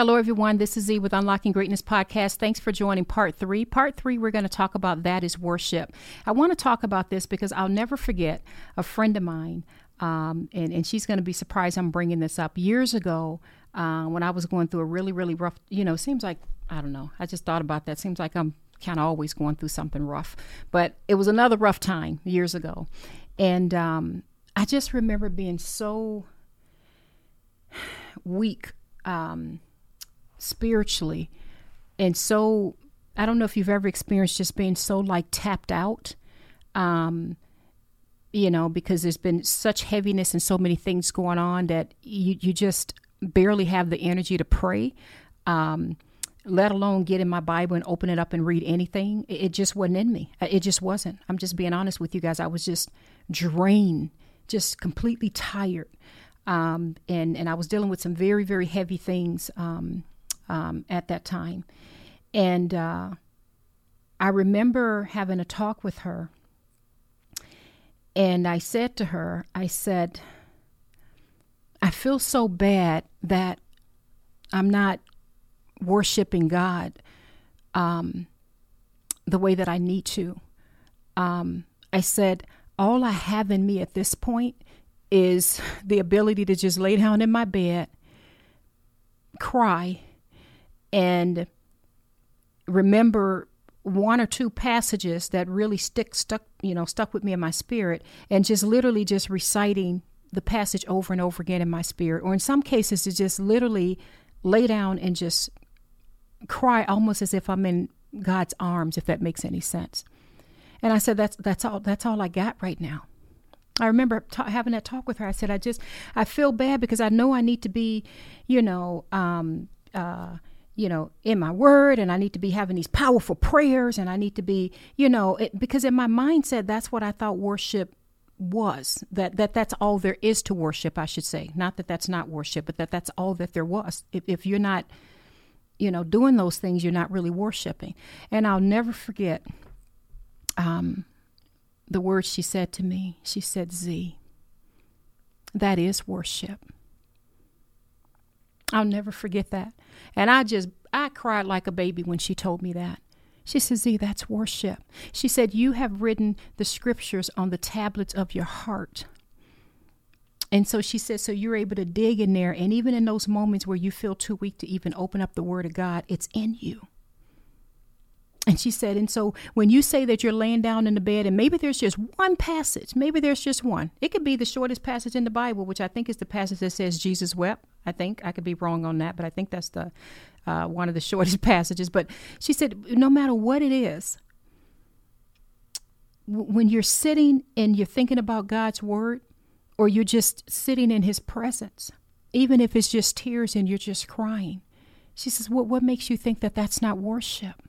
Hello, everyone. This is Z with Unlocking Greatness Podcast. Thanks for joining part three. Part three, we're going to talk about that is worship. I want to talk about this because I'll never forget a friend of mine, um, and, and she's going to be surprised I'm bringing this up. Years ago, uh, when I was going through a really, really rough, you know, seems like, I don't know, I just thought about that. Seems like I'm kind of always going through something rough. But it was another rough time years ago. And um, I just remember being so weak. Um, spiritually and so I don't know if you've ever experienced just being so like tapped out. Um, you know, because there's been such heaviness and so many things going on that you, you just barely have the energy to pray, um, let alone get in my Bible and open it up and read anything. It, it just wasn't in me. It just wasn't. I'm just being honest with you guys. I was just drained, just completely tired. Um, and, and I was dealing with some very, very heavy things. Um, um, at that time. And uh, I remember having a talk with her. And I said to her, I said, I feel so bad that I'm not worshiping God um, the way that I need to. Um, I said, all I have in me at this point is the ability to just lay down in my bed, cry, and remember one or two passages that really stick stuck you know stuck with me in my spirit and just literally just reciting the passage over and over again in my spirit. Or in some cases to just literally lay down and just cry almost as if I'm in God's arms if that makes any sense. And I said that's that's all that's all I got right now. I remember ta- having that talk with her. I said I just I feel bad because I know I need to be you know um uh you know, in my word and I need to be having these powerful prayers and I need to be, you know, it, because in my mindset that's what I thought worship was. That that that's all there is to worship, I should say. Not that that's not worship, but that that's all that there was. If if you're not you know, doing those things, you're not really worshiping. And I'll never forget um, the words she said to me. She said, Z, that is worship. I'll never forget that. And I just, I cried like a baby when she told me that. She says, Z, that's worship. She said, You have written the scriptures on the tablets of your heart. And so she said, So you're able to dig in there. And even in those moments where you feel too weak to even open up the word of God, it's in you. And she said, and so when you say that you're laying down in the bed, and maybe there's just one passage, maybe there's just one. It could be the shortest passage in the Bible, which I think is the passage that says Jesus wept. I think I could be wrong on that, but I think that's the uh, one of the shortest passages. But she said, no matter what it is, w- when you're sitting and you're thinking about God's word, or you're just sitting in His presence, even if it's just tears and you're just crying, she says, what what makes you think that that's not worship?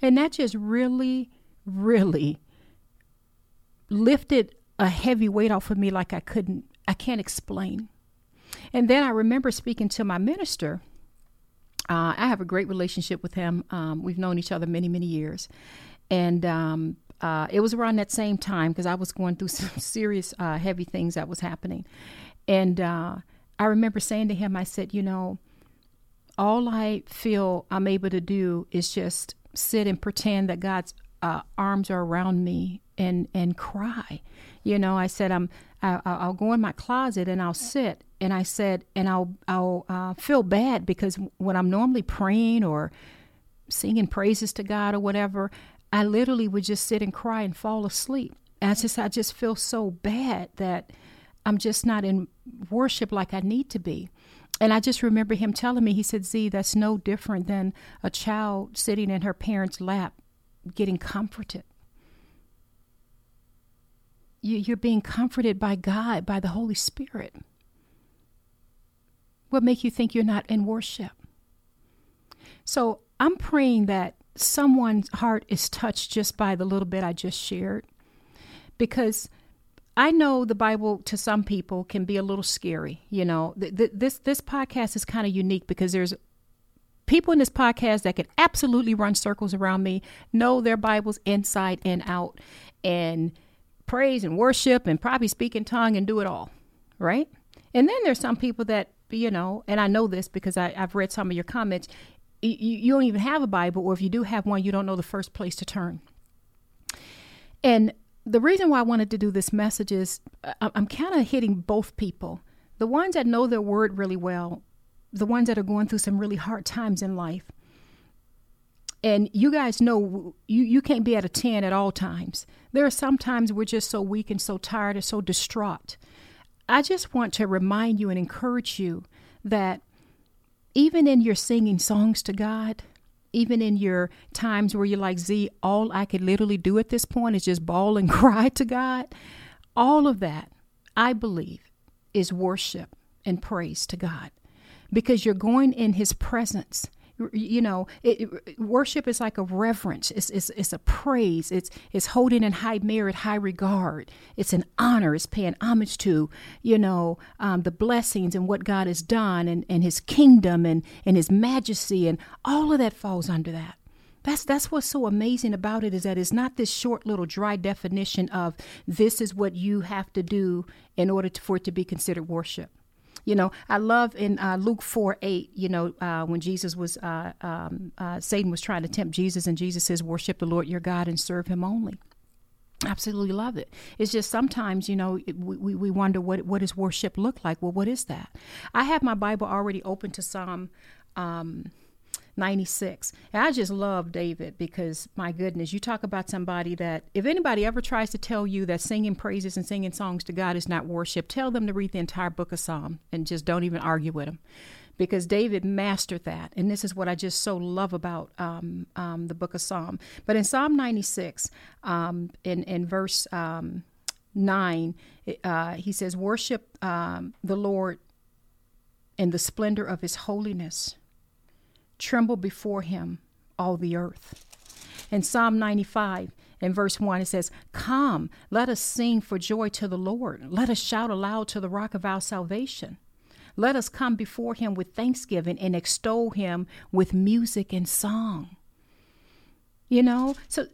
And that just really, really lifted a heavy weight off of me like I couldn't, I can't explain. And then I remember speaking to my minister. Uh, I have a great relationship with him. Um, we've known each other many, many years. And um, uh, it was around that same time because I was going through some serious, uh, heavy things that was happening. And uh, I remember saying to him, I said, you know, all I feel I'm able to do is just sit and pretend that God's uh, arms are around me and and cry. You know, I said I'm I, I'll go in my closet and I'll sit and I said and I'll I'll uh, feel bad because when I'm normally praying or singing praises to God or whatever, I literally would just sit and cry and fall asleep. And I just I just feel so bad that I'm just not in worship like I need to be. And I just remember him telling me, he said, Z, that's no different than a child sitting in her parent's lap getting comforted. You're being comforted by God, by the Holy Spirit. What make you think you're not in worship? So I'm praying that someone's heart is touched just by the little bit I just shared. Because I know the Bible to some people can be a little scary. You know, th- th- this this podcast is kind of unique because there's people in this podcast that can absolutely run circles around me, know their Bibles inside and out, and praise and worship and probably speak in tongue and do it all, right? And then there's some people that you know, and I know this because I, have read some of your comments. You, you don't even have a Bible, or if you do have one, you don't know the first place to turn. And the reason why I wanted to do this message is uh, I'm kind of hitting both people. The ones that know their word really well, the ones that are going through some really hard times in life. And you guys know you, you can't be at a 10 at all times. There are some times we're just so weak and so tired and so distraught. I just want to remind you and encourage you that even in your singing songs to God, even in your times where you're like, Z, all I could literally do at this point is just bawl and cry to God, all of that, I believe, is worship and praise to God because you're going in His presence you know it, it, worship is like a reverence. It's, it's, it's a praise. It's, it's holding in high merit high regard. It's an honor. It's paying homage to you know um, the blessings and what god has done and, and his kingdom and, and his majesty and all of that falls under that. That's that's what's so amazing about it is that it's not this short little dry definition of this is what you have to do in order to, for it to be considered worship you know, I love in uh, Luke 4 8, you know, uh, when Jesus was, uh, um, uh, Satan was trying to tempt Jesus, and Jesus says, Worship the Lord your God and serve him only. Absolutely love it. It's just sometimes, you know, it, we, we wonder what, what does worship look like? Well, what is that? I have my Bible already open to Psalm. Um, 96. And I just love David because, my goodness, you talk about somebody that, if anybody ever tries to tell you that singing praises and singing songs to God is not worship, tell them to read the entire book of Psalm and just don't even argue with them. Because David mastered that. And this is what I just so love about um, um, the book of Psalm. But in Psalm 96, um, in, in verse um, 9, uh, he says, Worship um, the Lord in the splendor of his holiness Tremble before him, all the earth. In Psalm 95, in verse 1, it says, Come, let us sing for joy to the Lord. Let us shout aloud to the rock of our salvation. Let us come before him with thanksgiving and extol him with music and song. You know, so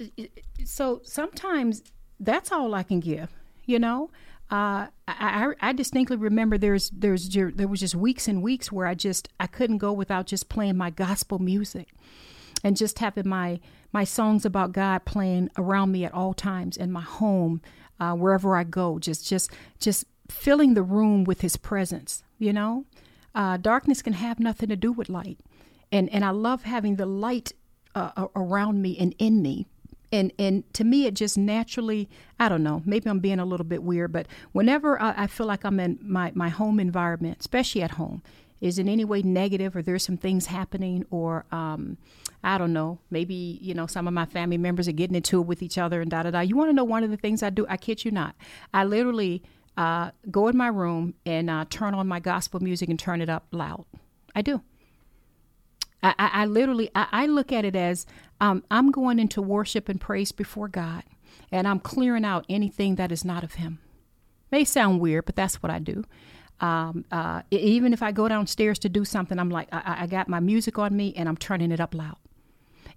so sometimes that's all I can give, you know. Uh, I, I, distinctly remember there's there's there was just weeks and weeks where I just I couldn't go without just playing my gospel music, and just having my my songs about God playing around me at all times in my home, uh, wherever I go. Just just just filling the room with His presence. You know, uh, darkness can have nothing to do with light, and and I love having the light uh, around me and in me and and to me it just naturally i don't know maybe i'm being a little bit weird but whenever i, I feel like i'm in my, my home environment especially at home is in any way negative or there's some things happening or um, i don't know maybe you know some of my family members are getting into it with each other and da da da. You want to know one of the things i do? I kid you not. I literally uh, go in my room and uh, turn on my gospel music and turn it up loud. I do I, I, literally I, I, look at it as um, I'm going into worship and praise before God, and I'm clearing out anything that is not of Him. May sound weird, but that's what I do. Um, uh, even if I go downstairs to do something, I'm like I, I got my music on me and I'm turning it up loud.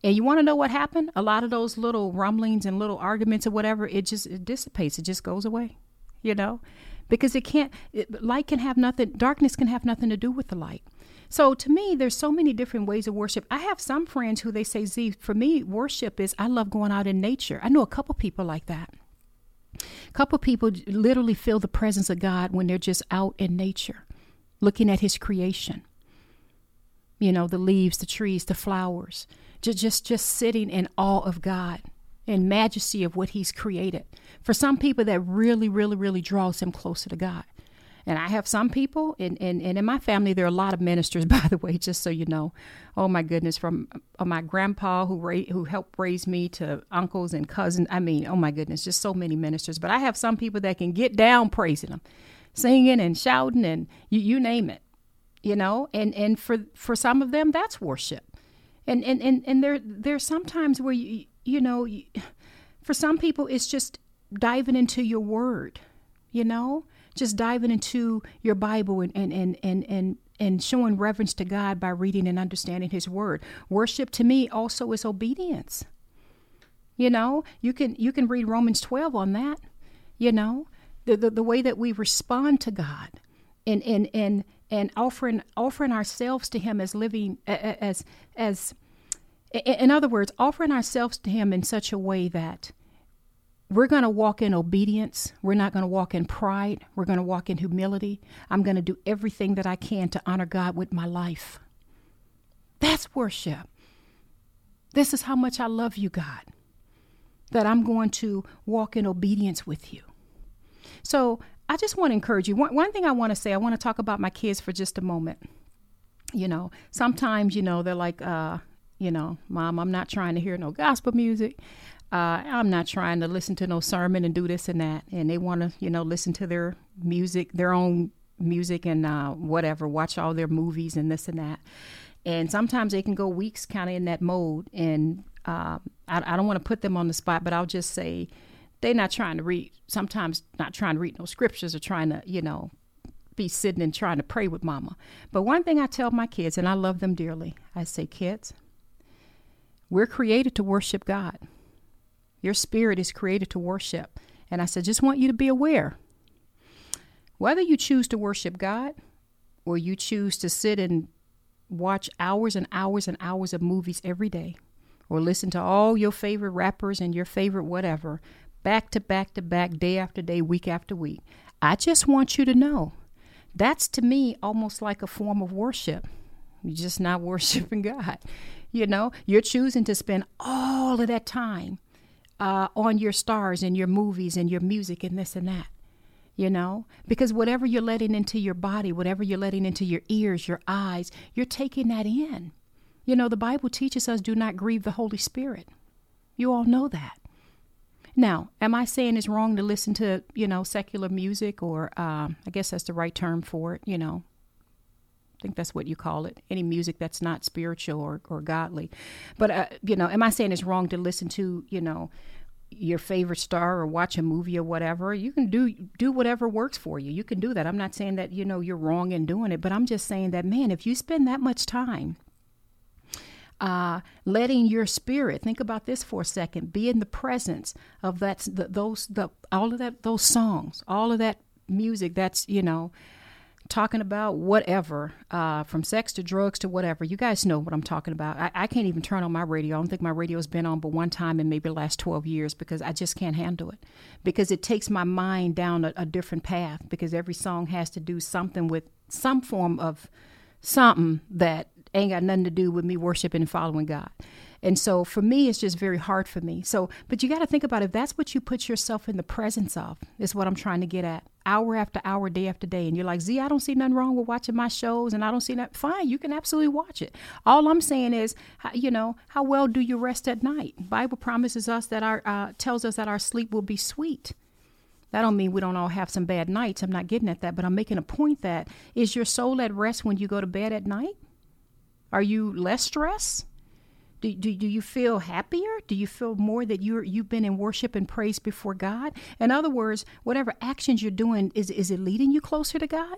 And you want to know what happened? A lot of those little rumblings and little arguments or whatever, it just it dissipates. It just goes away, you know, because it can't. It, light can have nothing. Darkness can have nothing to do with the light. So to me, there's so many different ways of worship. I have some friends who they say, Z, for me, worship is I love going out in nature. I know a couple people like that. A couple people literally feel the presence of God when they're just out in nature, looking at His creation. You know, the leaves, the trees, the flowers, just just just sitting in awe of God and majesty of what He's created. For some people, that really, really, really draws them closer to God. And I have some people, and, and, and in my family, there are a lot of ministers, by the way, just so you know. Oh my goodness, from uh, my grandpa who ra- who helped raise me to uncles and cousins. I mean, oh my goodness, just so many ministers. But I have some people that can get down praising them, singing and shouting, and you, you name it, you know. And and for for some of them, that's worship. And and and, and there there's sometimes where you you know, you, for some people, it's just diving into your word, you know just diving into your Bible and, and, and, and, and, and showing reverence to God by reading and understanding His Word. Worship to me also is obedience. You know, you can you can read Romans 12 on that. You know, the, the, the way that we respond to God and, and, and, and offering offering ourselves to him as living as as in other words offering ourselves to him in such a way that we're going to walk in obedience. We're not going to walk in pride. We're going to walk in humility. I'm going to do everything that I can to honor God with my life. That's worship. This is how much I love you, God, that I'm going to walk in obedience with you. So I just want to encourage you. One, one thing I want to say, I want to talk about my kids for just a moment. You know, sometimes, you know, they're like, uh, you know, mom, I'm not trying to hear no gospel music. Uh, I'm not trying to listen to no sermon and do this and that. And they want to, you know, listen to their music, their own music and uh, whatever, watch all their movies and this and that. And sometimes they can go weeks kind of in that mode. And uh, I, I don't want to put them on the spot, but I'll just say they're not trying to read, sometimes not trying to read no scriptures or trying to, you know, be sitting and trying to pray with mama. But one thing I tell my kids, and I love them dearly, I say, kids, we're created to worship God. Your spirit is created to worship. And I said, just want you to be aware. Whether you choose to worship God or you choose to sit and watch hours and hours and hours of movies every day or listen to all your favorite rappers and your favorite whatever back to back to back, day after day, week after week, I just want you to know that's to me almost like a form of worship. You're just not worshiping God. You know, you're choosing to spend all of that time uh, on your stars and your movies and your music and this and that. You know, because whatever you're letting into your body, whatever you're letting into your ears, your eyes, you're taking that in. You know, the Bible teaches us do not grieve the Holy Spirit. You all know that. Now, am I saying it's wrong to listen to, you know, secular music or um, I guess that's the right term for it, you know, I think that's what you call it. Any music that's not spiritual or, or godly. But, uh, you know, am I saying it's wrong to listen to, you know, your favorite star or watch a movie or whatever you can do do whatever works for you you can do that i'm not saying that you know you're wrong in doing it but i'm just saying that man if you spend that much time uh, letting your spirit think about this for a second be in the presence of that the, those the all of that those songs all of that music that's you know talking about whatever, uh, from sex to drugs to whatever. You guys know what I'm talking about. I, I, can't even turn on my radio. I don't think my radio's been on but one time in maybe the last 12 years because I just can't handle it. Because it takes my mind down a, a different path because every song has to do something with some form of something that ain't got nothing to do with me worshiping and following God. And so for me, it's just very hard for me. So, but you got to think about if that's what you put yourself in the presence of, is what I'm trying to get at. Hour after hour, day after day. And you're like, Z, I don't see nothing wrong with watching my shows and I don't see that. Fine, you can absolutely watch it. All I'm saying is, you know, how well do you rest at night? Bible promises us that our, uh, tells us that our sleep will be sweet. That don't mean we don't all have some bad nights. I'm not getting at that, but I'm making a point that is your soul at rest when you go to bed at night? Are you less stressed? Do, do, do you feel happier? Do you feel more that you're, you've been in worship and praise before God? In other words, whatever actions you're doing, is, is it leading you closer to God?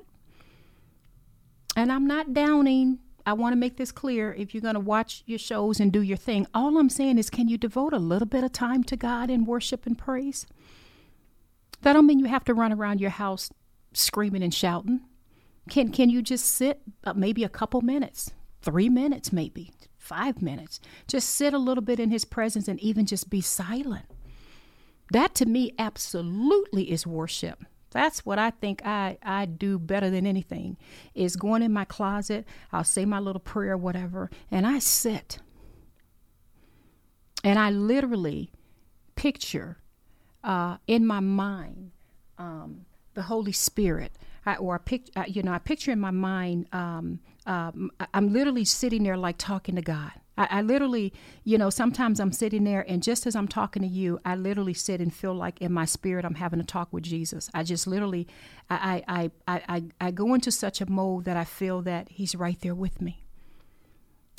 And I'm not downing. I want to make this clear. If you're going to watch your shows and do your thing, all I'm saying is can you devote a little bit of time to God in worship and praise? That don't mean you have to run around your house screaming and shouting. Can can you just sit uh, maybe a couple minutes, three minutes maybe, five minutes. Just sit a little bit in his presence and even just be silent. That to me absolutely is worship. That's what I think I, I do better than anything is going in my closet, I'll say my little prayer, whatever, and I sit. And I literally picture uh, in my mind um, the Holy Spirit. I, or I pic, uh, you know, I picture in my mind um, um, I'm literally sitting there like talking to God. I, I, literally, you know, sometimes I'm sitting there and just as I'm talking to you, I literally sit and feel like in my spirit I'm having a talk with Jesus. I just literally, I, I, I, I, I go into such a mode that I feel that He's right there with me.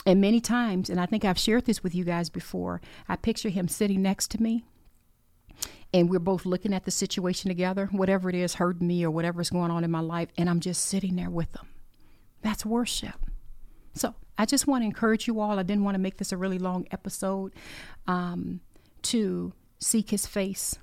And many times, and I think I've shared this with you guys before, I picture Him sitting next to me and we're both looking at the situation together, whatever it is hurting me or whatever's going on in my life, and I'm just sitting there with them. That's worship. So I just want to encourage you all. I didn't want to make this a really long episode um, to seek his face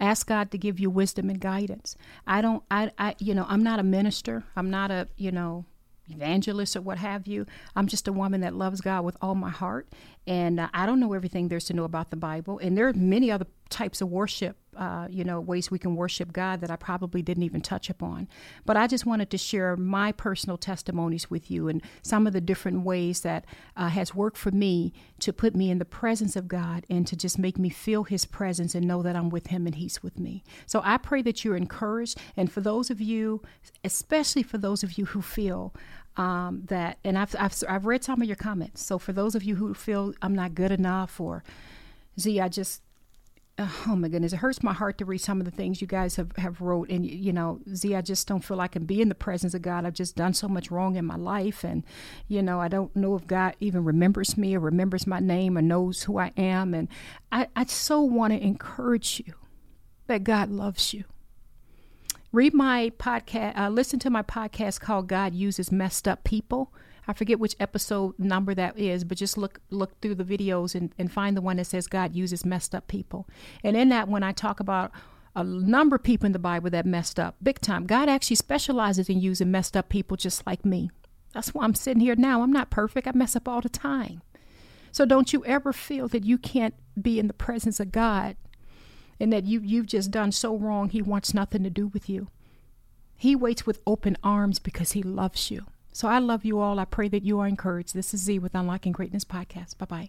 Ask God to give you wisdom and guidance. I don't, I, I, you know, I'm not a minister. I'm not a, you know, evangelist or what have you. I'm just a woman that loves God with all my heart. And uh, I don't know everything there's to know about the Bible. And there are many other types of worship, uh, you know, ways we can worship God that I probably didn't even touch upon. But I just wanted to share my personal testimonies with you and some of the different ways that uh, has worked for me to put me in the presence of God and to just make me feel His presence and know that I'm with Him and He's with me. So I pray that you're encouraged. And for those of you, especially for those of you who feel um, that, and I've, I've, I've read some of your comments. So for those of you who feel I'm not good enough or, Z, I just, oh my goodness, it hurts my heart to read some of the things you guys have, have wrote. And, you know, Z, I just don't feel I can be in the presence of God. I've just done so much wrong in my life. And, you know, I don't know if God even remembers me or remembers my name or knows who I am. And I, I so want to encourage you that God loves you read my podcast, uh, listen to my podcast called God Uses Messed Up People. I forget which episode number that is, but just look look through the videos and, and find the one that says God uses messed up people. And in that one, I talk about a number of people in the Bible that messed up big time. God actually specializes in using messed up people just like me. That's why I'm sitting here now. I'm not perfect. I mess up all the time. So don't you ever feel that you can't be in the presence of God and that you you've just done so wrong he wants nothing to do with you. He waits with open arms because he loves you. So I love you all. I pray that you are encouraged. This is Z with Unlocking Greatness podcast. Bye-bye.